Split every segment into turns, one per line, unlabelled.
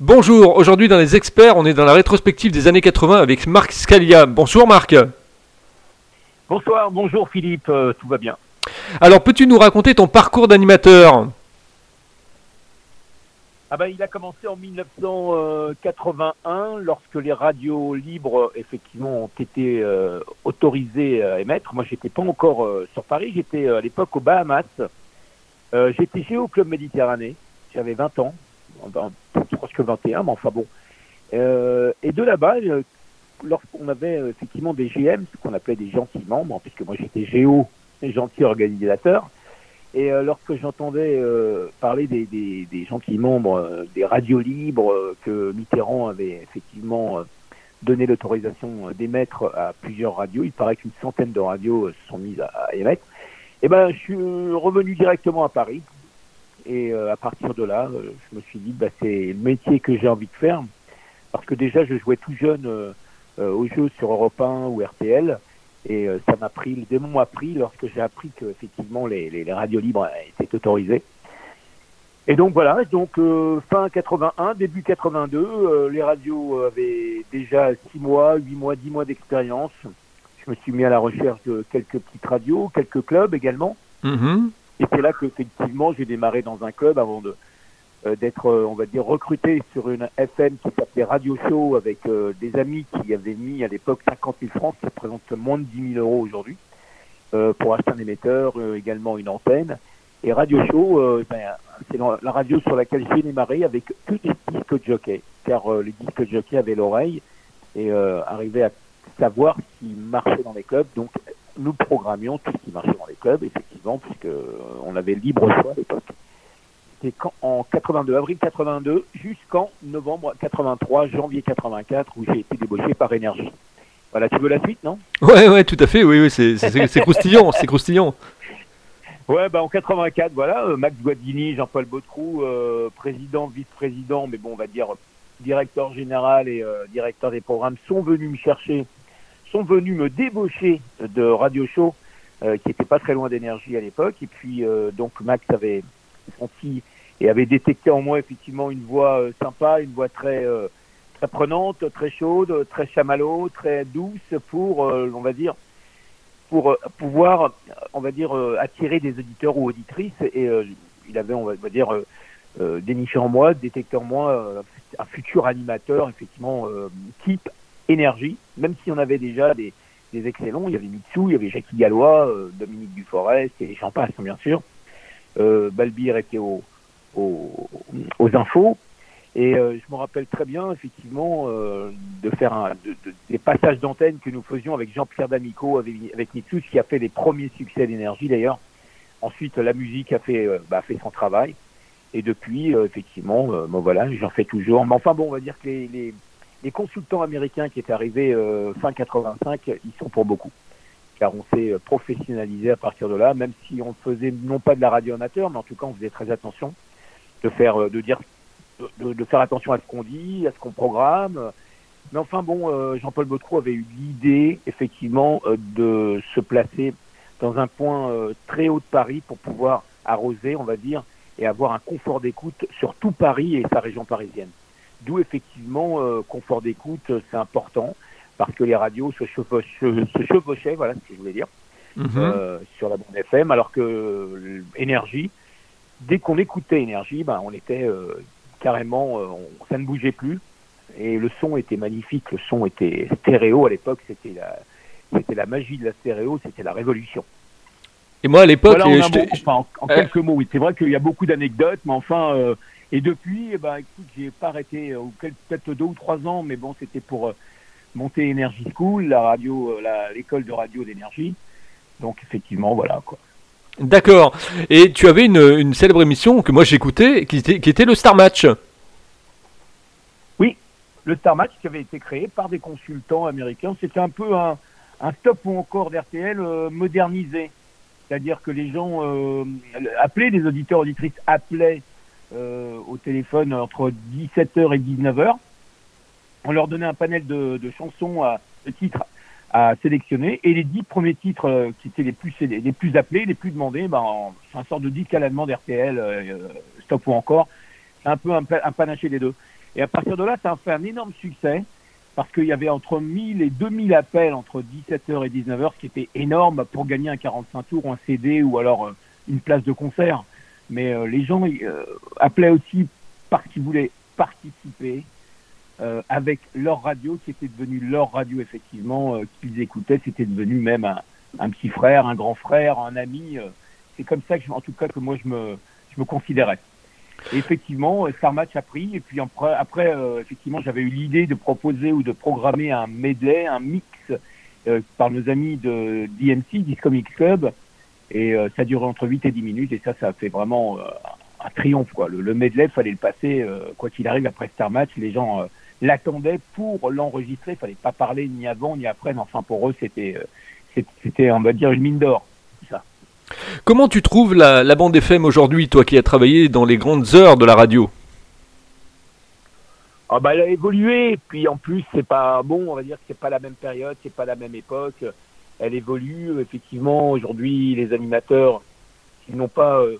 Bonjour, aujourd'hui dans les experts, on est dans la rétrospective des années 80 avec Marc Scalia. Bonjour Marc.
Bonsoir, bonjour Philippe, euh, tout va bien.
Alors peux-tu nous raconter ton parcours d'animateur?
Ah ben, il a commencé en 1981 lorsque les radios libres effectivement ont été euh, autorisées à émettre. Moi, j'étais pas encore euh, sur Paris, j'étais à l'époque aux Bahamas. j'étais chez au Club Méditerranée, j'avais 20 ans, presque 21, mais enfin bon. Euh, et de là-bas, euh, lorsqu'on avait euh, effectivement des GM, ce qu'on appelait des gentils membres, puisque moi j'étais géo, gentil organisateur, et lorsque j'entendais parler des, gentils membres des radios libres que Mitterrand avait effectivement donné l'autorisation d'émettre à plusieurs radios, il paraît qu'une centaine de radios se sont mises à, émettre, et ben je suis revenu directement à Paris et euh, à partir de là, euh, je me suis dit, bah, c'est le métier que j'ai envie de faire. Parce que déjà, je jouais tout jeune euh, aux jeux sur Europe 1 ou RTL. Et ça m'a pris, le démon m'a pris lorsque j'ai appris que effectivement les, radios libres étaient autorisées. Et donc voilà, donc fin 81, début 82, les radios avaient déjà 6 mois, 8 mois, 10 mois d'expérience. Je me suis mis à la recherche de quelques petites radios, quelques clubs également.
Mm-hmm.
Et c'est là qu'effectivement, j'ai démarré dans un club avant euh, d'être, euh, on va dire, recruté sur une FM qui s'appelait Radio Show avec euh, des amis qui avaient mis à l'époque 50 000 francs, qui représente moins de 10 000 euros aujourd'hui, pour acheter un émetteur, également une antenne. Et Radio Show, ben, c'est la radio sur laquelle j'ai démarré avec que des disques de jockey, car les disques de jockey avaient l'oreille et arrivaient à savoir ce qui marchait dans les clubs. Donc nous programmions tout ce qui marchait dans les clubs, effectivement, puisque euh, on avait libre choix à l'époque. C'était en 82, avril 82, jusqu'en novembre 83, janvier 84, où j'ai été débauché par Énergie. Voilà, tu veux la suite, non?
Ouais, ouais, tout à fait, oui, oui, c'est croustillant, c'est croustillant.
Ouais, bah en 84, voilà, euh, Max Guadini, Jean-Paul Baudrou, euh, président, vice-président, mais bon, on va dire directeur général et directeur des programmes, sont venus me chercher sont venus me débaucher de Radio Show, euh, qui était pas très loin d'énergie à l'époque. Et puis, euh, donc, Max avait senti et avait détecté en moi effectivement une voix euh, sympa, une voix très, très prenante, très chaude, très chamallow, très douce pour, on va dire, pour pouvoir, on va dire, attirer des auditeurs ou auditrices. Et il avait, on va, dire, déniché en moi, détecté en moi un futur animateur, effectivement, type énergie, même si on avait déjà des, des excellents, il y avait Mitsou, il y avait Jackie Gallois, euh, Dominique Duforest et j'en passe bien sûr. Euh, Balbir était aux, aux, infos. Et euh, je me rappelle très bien, effectivement, euh, de faire des passages d'antenne que nous faisions avec Jean-Pierre D'Amico, avec, avec Mitsou, qui a fait les premiers succès d'énergie d'ailleurs. Ensuite, la musique a fait, bah, fait son travail. Et depuis, effectivement, bon, voilà, j'en fais toujours. Mais enfin bon, on va dire que les les consultants américains qui étaient arrivés euh, fin 85, ils sont pour beaucoup. Car on s'est euh, professionnalisé à partir de là, même si on faisait non pas de la radio amateur, mais en tout cas on faisait très attention de faire, euh, de dire, de, faire attention à ce qu'on dit, à ce qu'on programme. Mais enfin bon, Jean-Paul Baudrou avait eu l'idée effectivement de se placer dans un point très haut de Paris pour pouvoir arroser, on va dire, et avoir un confort d'écoute sur tout Paris et sa région parisienne. D'où effectivement euh, confort d'écoute, euh, c'est important parce que les radios se, chevauchaient, voilà ce que je voulais dire, mhm. euh, sur la bande FM, alors que énergie, dès qu'on écoutait énergie, ben, on était carrément, ça ne bougeait plus et le son était magnifique, le son était stéréo à l'époque, c'était la, c'était la magie de la stéréo, c'était la révolution.
Et moi à l'époque,
en, quelques mots, oui, c'est vrai qu'il y a beaucoup d'anecdotes, mais enfin, et depuis, eh ben, écoute, j'ai pas arrêté, euh, peut-être deux ou trois ans, mais bon, c'était pour euh, monter Energy School, la radio, euh, l'école de radio d'énergie. Donc effectivement, voilà quoi.
D'accord. Et tu avais une, célèbre émission que moi j'écoutais, qui était, qui était le Star Match.
Oui, le Star Match qui avait été créé par des consultants américains. C'était un peu un, un stop ou encore d'RTL modernisé. C'est-à-dire que les gens appelaient, les auditeurs auditrices appelaient au téléphone entre 17h et 19h. On leur donnait un panel de, chansons, à, de titres à sélectionner et les dix premiers titres euh, qui étaient les plus les plus appelés, les plus demandés, ben, c'est un sort de disque à la demande RTL, euh, Stop ou encore. C'est un peu un, panaché des deux. Et à partir de là, ça a fait un énorme succès parce qu'il y avait entre 1000 et 2000 appels entre 17h et 19h, ce qui était énorme pour gagner un 45 tours ou un CD ou alors euh, une place de concert. Mais euh, les gens euh, appelaient aussi parce qu'ils voulaient participer avec leur radio, qui était devenu leur radio effectivement, qu'ils écoutaient. C'était devenu même un, petit frère, un grand frère, un ami. C'est comme ça que, en tout cas, que moi je me, je me considérais. Et effectivement, Star Match a pris. Et puis après, après euh, effectivement, j'avais eu l'idée de proposer ou de programmer un medley, un mix euh, par nos amis de DMC, Disco Mix Club. Et euh, ça durait entre 8 et 10 minutes. Et ça, ça a fait vraiment un triomphe. Quoi. Le, le medley, fallait le passer, quoi qu'il arrive, après Star Match. Les gens l'attendaient pour l'enregistrer. Il fallait pas parler ni avant ni après. Mais enfin, pour eux, c'était, c'était, on va dire, une mine d'or. Ça.
Comment tu trouves la, bande FM aujourd'hui, toi qui as travaillé dans les grandes heures de la radio?
Ah bah, elle a évolué, puis en plus c'est pas bon, on va dire que c'est pas la même période, c'est pas la même époque. Elle évolue effectivement. Aujourd'hui, les animateurs, ils n'ont pas euh,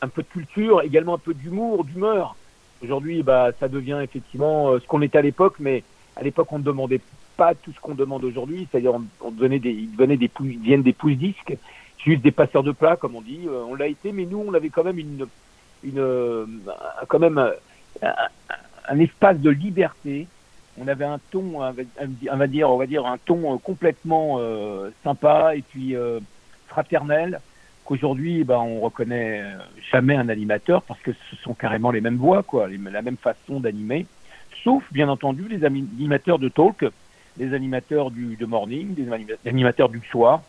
un peu de culture, également un peu d'humour, d'humeur. Aujourd'hui, bah ça devient effectivement euh, ce qu'on était à l'époque, mais à l'époque on ne demandait pas tout ce qu'on demande aujourd'hui, c'est-à-dire on, donnait des, ils devenaient des, ils viennent des pouces disques juste des passeurs de plats, comme on dit. Euh, on l'a été, mais nous, on avait quand même une, une euh, quand même euh, un, espace de liberté. On avait un ton, on va dire, un ton complètement sympa et puis fraternel. Qu'aujourd'hui, ben, on reconnaît jamais un animateur parce que ce sont carrément les mêmes voix, quoi, la même façon d'animer. Sauf, bien entendu, les animateurs de talk, les animateurs du morning, des animateurs du soir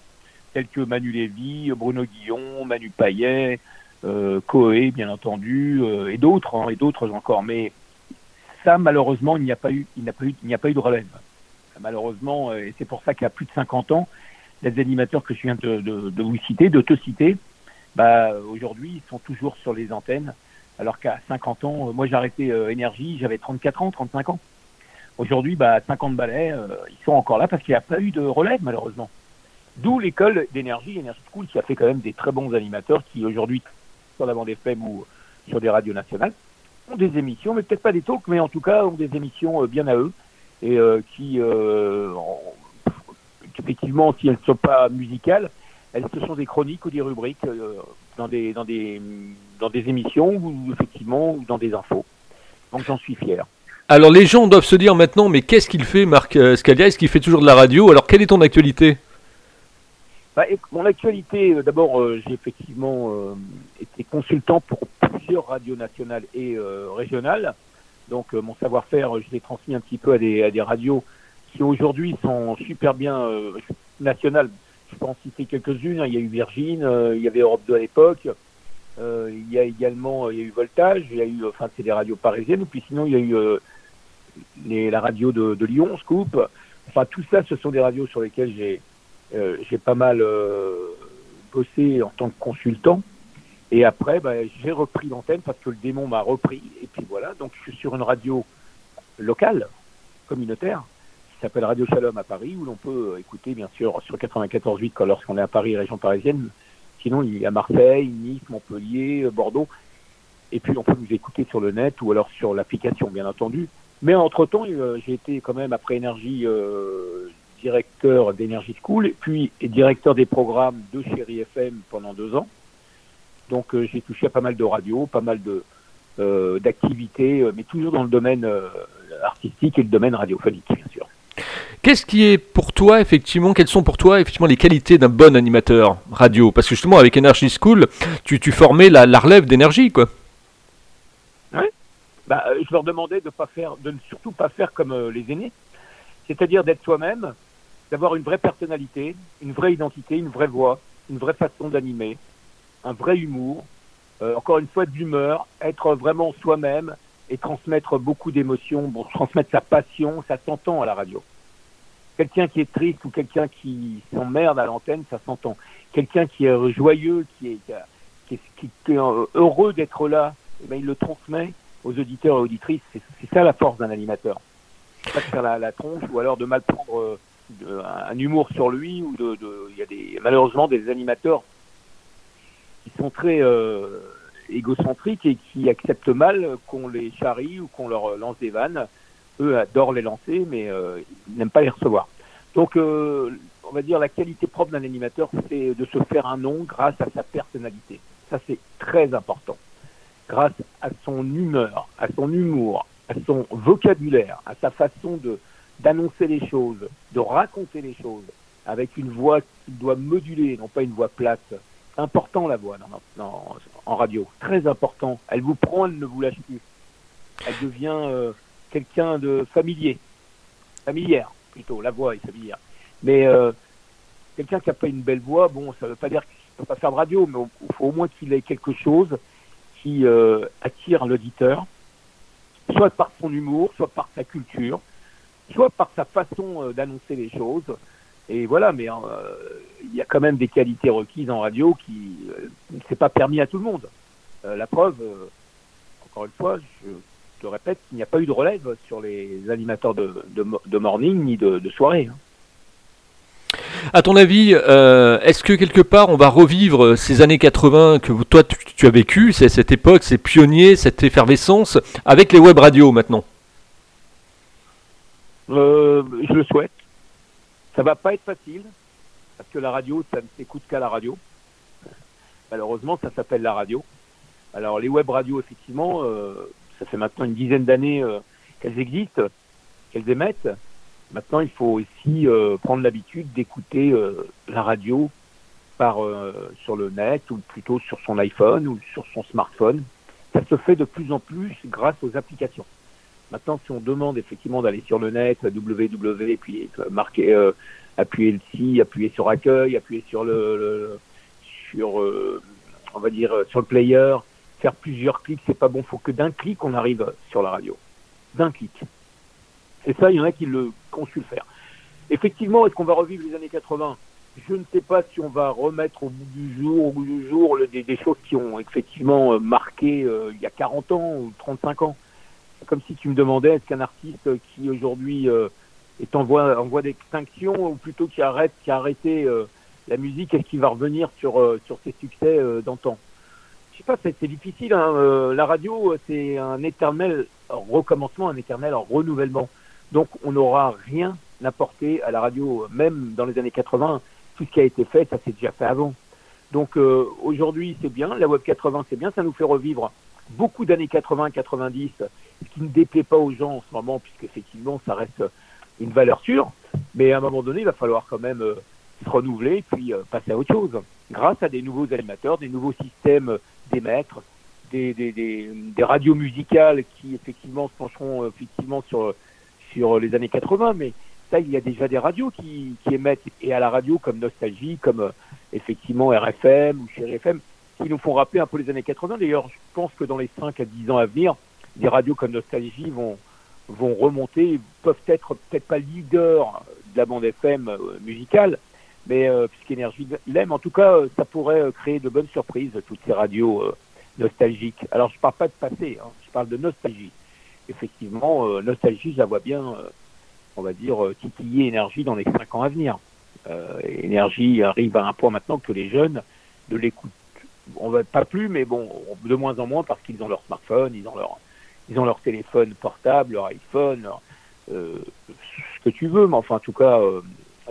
tels que Manu Lévy, Bruno Guillon, Manu Payet, euh, Coé, bien entendu, euh, et d'autres, hein, et d'autres encore. Mais malheureusement, il n'y a pas eu, il n'y a pas eu, de relève. Malheureusement, euh, et c'est pour ça qu'à plus de 50 ans, les animateurs que je viens de, vous citer, de te citer, bah, aujourd'hui, ils sont toujours sur les antennes, alors qu'à 50 ans, moi j'ai arrêté Énergie, j'avais 34 ans, 35 ans. Aujourd'hui, bah, 50 balais, ils sont encore là parce qu'il n'y a pas eu de relève, malheureusement. D'où l'école d'énergie, Energy School, qui a fait quand même des très bons animateurs qui aujourd'hui, sur la bande FM ou sur des radios nationales, ont des émissions, mais peut-être pas des talks, mais en tout cas ont des émissions euh, bien à eux et euh, qui, euh, effectivement, si elles ne sont pas musicales, elles ce sont des chroniques ou des rubriques dans des dans des dans des émissions ou effectivement ou dans des infos. Donc j'en suis fier.
Alors les gens doivent se dire maintenant, mais qu'est-ce qu'il fait, Marc Scalia? Est-ce qu'il fait toujours de la radio? Alors quelle est ton actualité?
Bah, mon actualité, euh, d'abord, euh, j'ai effectivement euh, été consultant pour plusieurs radios nationales et régionales. Donc, mon savoir-faire, je l'ai transmis un petit peu à des, radios qui aujourd'hui sont super bien nationales. Je peux en citer quelques-unes. Il y a eu Virgin, il y avait Europe 2 à l'époque. il y a également, il y a eu Voltage. Il y a eu, enfin, c'est des radios parisiennes. Puis sinon, il y a eu la radio de, de Lyon, Scoop. Enfin, tout ça, ce sont des radios sur lesquelles j'ai euh, j'ai pas mal euh, bossé en tant que consultant. Et après, bah, j'ai repris l'antenne parce que le démon m'a repris. Et puis voilà, donc je suis sur une radio locale, communautaire, qui s'appelle Radio Shalom à Paris, où l'on peut écouter, bien sûr, sur 94.8 lorsqu'on est à Paris, région parisienne. Sinon, il y a Marseille, Nice, Montpellier, Bordeaux. Et puis, on peut nous écouter sur le net ou alors sur l'application, bien entendu. Mais entre-temps, euh, j'ai été quand même, après Énergie, directeur d'Energy School, puis directeur des programmes de Chéri FM pendant deux ans. Donc euh, j'ai touché à pas mal de radios, pas mal de euh, d'activités, euh, mais toujours dans le domaine artistique et le domaine radiophonique, bien sûr.
Qu'est-ce qui est pour toi, effectivement, quelles sont pour toi, effectivement, les qualités d'un bon animateur radio? Parce que justement, avec Energy School, tu, tu formais la, la relève d'énergie, quoi.
Oui. Bah, je leur demandais de pas faire, de ne surtout pas faire comme les aînés, c'est-à-dire d'être soi-même, d'avoir une vraie personnalité, une vraie identité, une vraie voix, une vraie façon d'animer, un vrai humour, euh, encore une fois de l'humeur, être vraiment soi-même et transmettre beaucoup d'émotions, transmettre sa passion, ça s'entend à la radio. Quelqu'un qui est triste ou quelqu'un qui s'emmerde à l'antenne, ça s'entend. Quelqu'un qui est joyeux, qui est, heureux d'être là, eh ben, il le transmet aux auditeurs et auditrices. C'est ça la force d'un animateur. Pas de faire la, la, tronche ou alors de mal prendre euh, un humour sur lui ou de, il y a des malheureusement des animateurs qui sont très euh, égocentriques et qui acceptent mal qu'on les charrie ou qu'on leur lance des vannes. Eux adorent les lancer, mais ils n'aiment pas les recevoir. Donc, on va dire la qualité propre d'un animateur, c'est de se faire un nom grâce à sa personnalité. Ça, c'est très important. Grâce à son humeur, à son humour, à son vocabulaire, à sa façon de d'annoncer les choses, de raconter les choses, avec une voix qu'il doit moduler, non pas une voix plate. Important la voix en radio, très important. Elle vous prend, elle ne vous lâche plus. Elle devient euh, quelqu'un de familier, familière plutôt. La voix est familière. Mais euh, quelqu'un qui n'a pas une belle voix, bon, ça ne veut pas dire qu'il ne peut pas faire de radio, mais il faut au moins qu'il ait quelque chose qui euh, attire l'auditeur, soit par son humour, soit par sa culture, soit par sa façon euh, d'annoncer les choses. Et voilà, mais il y a quand même des qualités requises en radio qui ne s'est pas permis à tout le monde. la preuve, encore une fois, je te répète qu'il n'y a pas eu de relève sur les animateurs de, de, morning ni de, soirée. Hein.
À ton avis, euh, est-ce que quelque part on va revivre ces années 80 que toi tu, as vécu, cette époque, ces pionniers, cette effervescence, avec les web radios maintenant?
Euh, Je le souhaite. Ça va pas être facile, parce que la radio, ça ne s'écoute qu'à la radio. Malheureusement, ça s'appelle la radio. Alors les web radios, effectivement, euh, ça fait maintenant une dizaine d'années qu'elles existent, qu'elles émettent. Maintenant, il faut aussi euh, prendre l'habitude d'écouter euh, la radio par euh, sur le net ou plutôt sur son iPhone ou sur son smartphone. Ça se fait de plus en plus grâce aux applications. Maintenant, si on demande effectivement d'aller sur le net, www, et puis marquer, appuyer le si, appuyer sur accueil, appuyer sur le, sur, dire sur le player, faire plusieurs clics, c'est pas bon. Faut que d'un clic on arrive sur la radio, d'un clic. Et ça, il y en a qui le su le faire. Effectivement, est-ce qu'on va revivre les années 80 Je ne sais pas si on va remettre au bout du jour, au bout du jour, des, choses qui ont effectivement euh, marqué euh, il y a 40 ans ou 35 ans. Comme si tu me demandais est-ce qu'un artiste qui aujourd'hui euh, est en voie, d'extinction ou plutôt qui arrête, qui a arrêté la musique, est-ce qu'il va revenir sur sur ses succès d'antan? Je sais pas, c'est difficile. Hein, la radio, c'est un éternel recommencement, un éternel renouvellement. Donc on n'aura rien apporté à la radio, même dans les années 80. Tout ce qui a été fait, ça s'est déjà fait avant. Donc euh, aujourd'hui, c'est bien, la Web 80, c'est bien, ça nous fait revivre beaucoup d'années 80-90, ce qui ne déplaît pas aux gens en ce moment, puisque effectivement, ça reste une valeur sûre. Mais à un moment donné, il va falloir quand même euh, se renouveler puis euh, passer à autre chose. Grâce à des nouveaux animateurs, des nouveaux systèmes d'émettre, des, radios musicales qui effectivement se pencheront effectivement sur sur les années 80, mais ça, il y a déjà des radios qui, émettent, et à la radio comme Nostalgie, comme euh, effectivement RFM ou Chéri FM, qui nous font rappeler un peu les années 80. D'ailleurs, je pense que dans les 5 à 10 ans à venir, des radios comme Nostalgie vont, vont remonter, peuvent être peut-être pas leaders de la bande FM euh, musicale, mais euh, puisqu'Énergie l'aime, en tout cas, ça pourrait créer de bonnes surprises, toutes ces radios nostalgiques. Alors, je parle pas de passé, hein, je parle de nostalgie effectivement, euh, Nostalgie, je la vois bien, euh, on va dire, euh, titiller Énergie dans les cinq ans à venir. énergie arrive à un point maintenant que les jeunes de l'écoute, on va pas plus, mais bon, de moins en moins parce qu'ils ont leur smartphone, ils ont leur, ils ont leur téléphone portable, leur iPhone, ce que tu veux, mais enfin, en tout cas,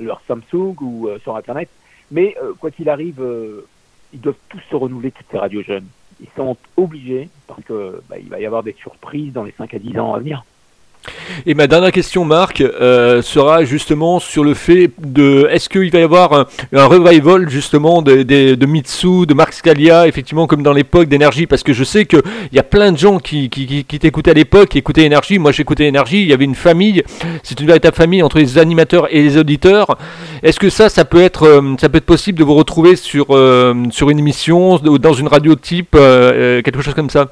leur Samsung ou sur Internet. Mais quoi qu'il arrive, ils doivent tous se renouveler, toutes ces radios jeunes ils sont obligés parce que bah, il va y avoir des surprises dans les 5 à 10 ans à venir.
Et ma dernière question, Marc, euh, sera justement sur le fait de est-ce qu'il va y avoir un, revival justement de, de, Mitsu, de Marc Scalia, effectivement comme dans l'époque d'énergie, parce que je sais qu'il y a plein de gens qui, qui, qui, t'écoutaient à l'époque, qui écoutaient énergie. Moi, j'écoutais énergie. Il y avait une famille. C'est une véritable famille entre les animateurs et les auditeurs. Est-ce que ça, ça peut être, euh, ça peut être possible de vous retrouver sur euh, sur une émission, dans une radio type, quelque chose comme ça?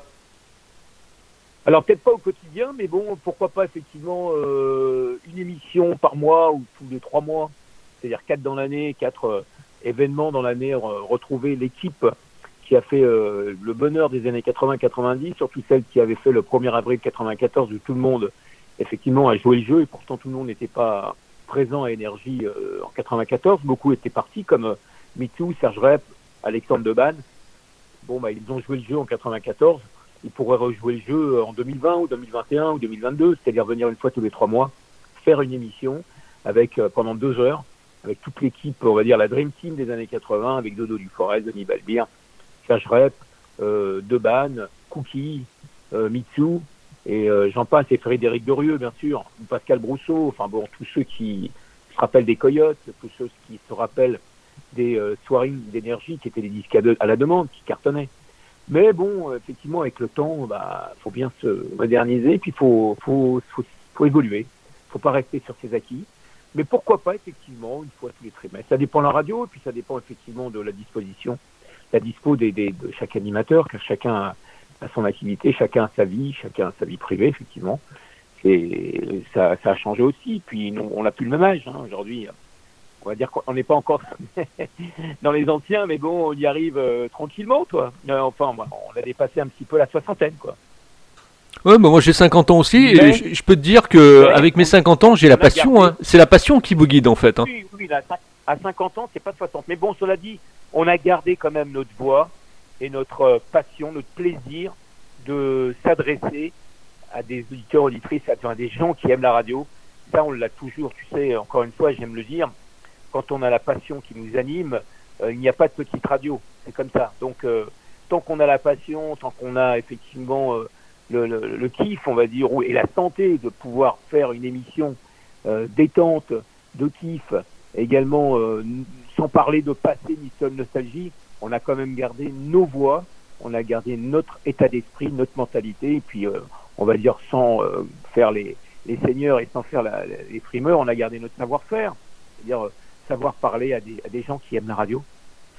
Alors peut-être pas au quotidien, mais bon, pourquoi pas effectivement euh, une émission par mois ou tous les trois mois, c'est-à-dire quatre dans l'année, quatre euh, événements dans l'année, retrouver l'équipe qui a fait euh, le bonheur des années 80-90, surtout celle qui avait fait le 1er avril 94 où tout le monde effectivement a joué le jeu et pourtant tout le monde n'était pas présent à Énergie en 94. Beaucoup étaient partis comme Mitou, Serge Rep, Alexandre Deban. Bon, bah, ils ont joué le jeu en 94. Ils pourraient rejouer le jeu en 2020 ou 2021 ou 2022, c'est-à-dire venir une fois tous les trois mois, faire une émission avec pendant deux heures, avec toute l'équipe, on va dire la Dream Team des années 80, avec Dodo Duforest, Denis Balbir, Serge euh, Deban, Cookie, euh, Mitsu, et euh, j'en passe, et Frédéric Dorieux, bien sûr, Pascal Brousseau, enfin bon, tous ceux qui se rappellent des Coyotes, tous ceux qui se rappellent des euh, soirées d'énergie qui étaient des disques à, la demande, qui cartonnaient. Mais bon, effectivement, avec le temps, bah, faut bien se moderniser, puis faut, faut, faut, faut évoluer. Faut pas rester sur ses acquis. Mais pourquoi pas, effectivement, une fois tous les trimestres. Ça dépend de la radio, et puis ça dépend effectivement de la disposition, la dispo des, des de chaque animateur, car chacun à son activité, chacun a sa vie, chacun a sa vie privée, effectivement. Et ça, ça a changé aussi. Puis on n'a plus le même âge hein, aujourd'hui. On va dire qu'on n'est pas encore dans les anciens, mais bon, on y arrive euh, tranquillement, toi. Euh, enfin, on a dépassé un petit peu la soixantaine, quoi.
Ouais, bah moi j'ai 50 ans aussi, et je, peux te dire que avec mes 50 ans, j'ai la passion. Hein. C'est la passion qui vous guide en fait. Hein.
Oui, oui, à 50 ans, c'est pas 60. Mais bon, cela dit, on a gardé quand même notre voix, et notre euh, passion, notre plaisir de s'adresser à des auditeurs, auditrices, à des gens qui aiment la radio. Ça, on l'a toujours, tu sais, encore une fois, j'aime le dire, quand on a la passion qui nous anime, euh, il n'y a pas de petite radio. C'est comme ça. Donc, euh, tant qu'on a la passion, tant qu'on a effectivement le, le, kiff, on va dire, et la santé de pouvoir faire une émission détente, de kiff, également sans parler de passé ni de nostalgie, on a quand même gardé nos voix, on a gardé notre état d'esprit, notre mentalité, et puis euh, on va dire sans euh, faire les, les, seigneurs et sans faire les primeurs, on a gardé notre savoir-faire, c'est-à-dire euh, savoir parler à des, à des, gens qui aiment la radio,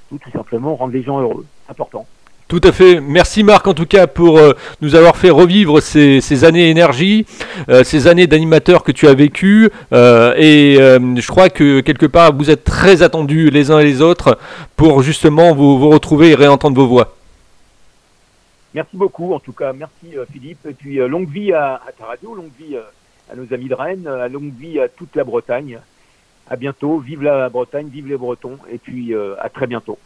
tout, tout simplement rendre les gens heureux, important.
Tout à fait. Merci Marc en tout cas pour nous avoir fait revivre ces, ces années énergie, ces années d'animateur que tu as vécu. et je crois que quelque part vous êtes très attendus les uns et les autres pour justement vous, vous retrouver et réentendre vos voix.
Merci beaucoup en tout cas. Merci Philippe. Et puis longue vie à, à, ta radio, longue vie à nos amis de Rennes, longue vie à toute la Bretagne. À bientôt. Vive la Bretagne, vive les Bretons. Et puis à très bientôt.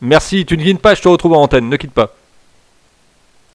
Merci, tu ne quittes pas, je te retrouve en antenne, ne quitte pas.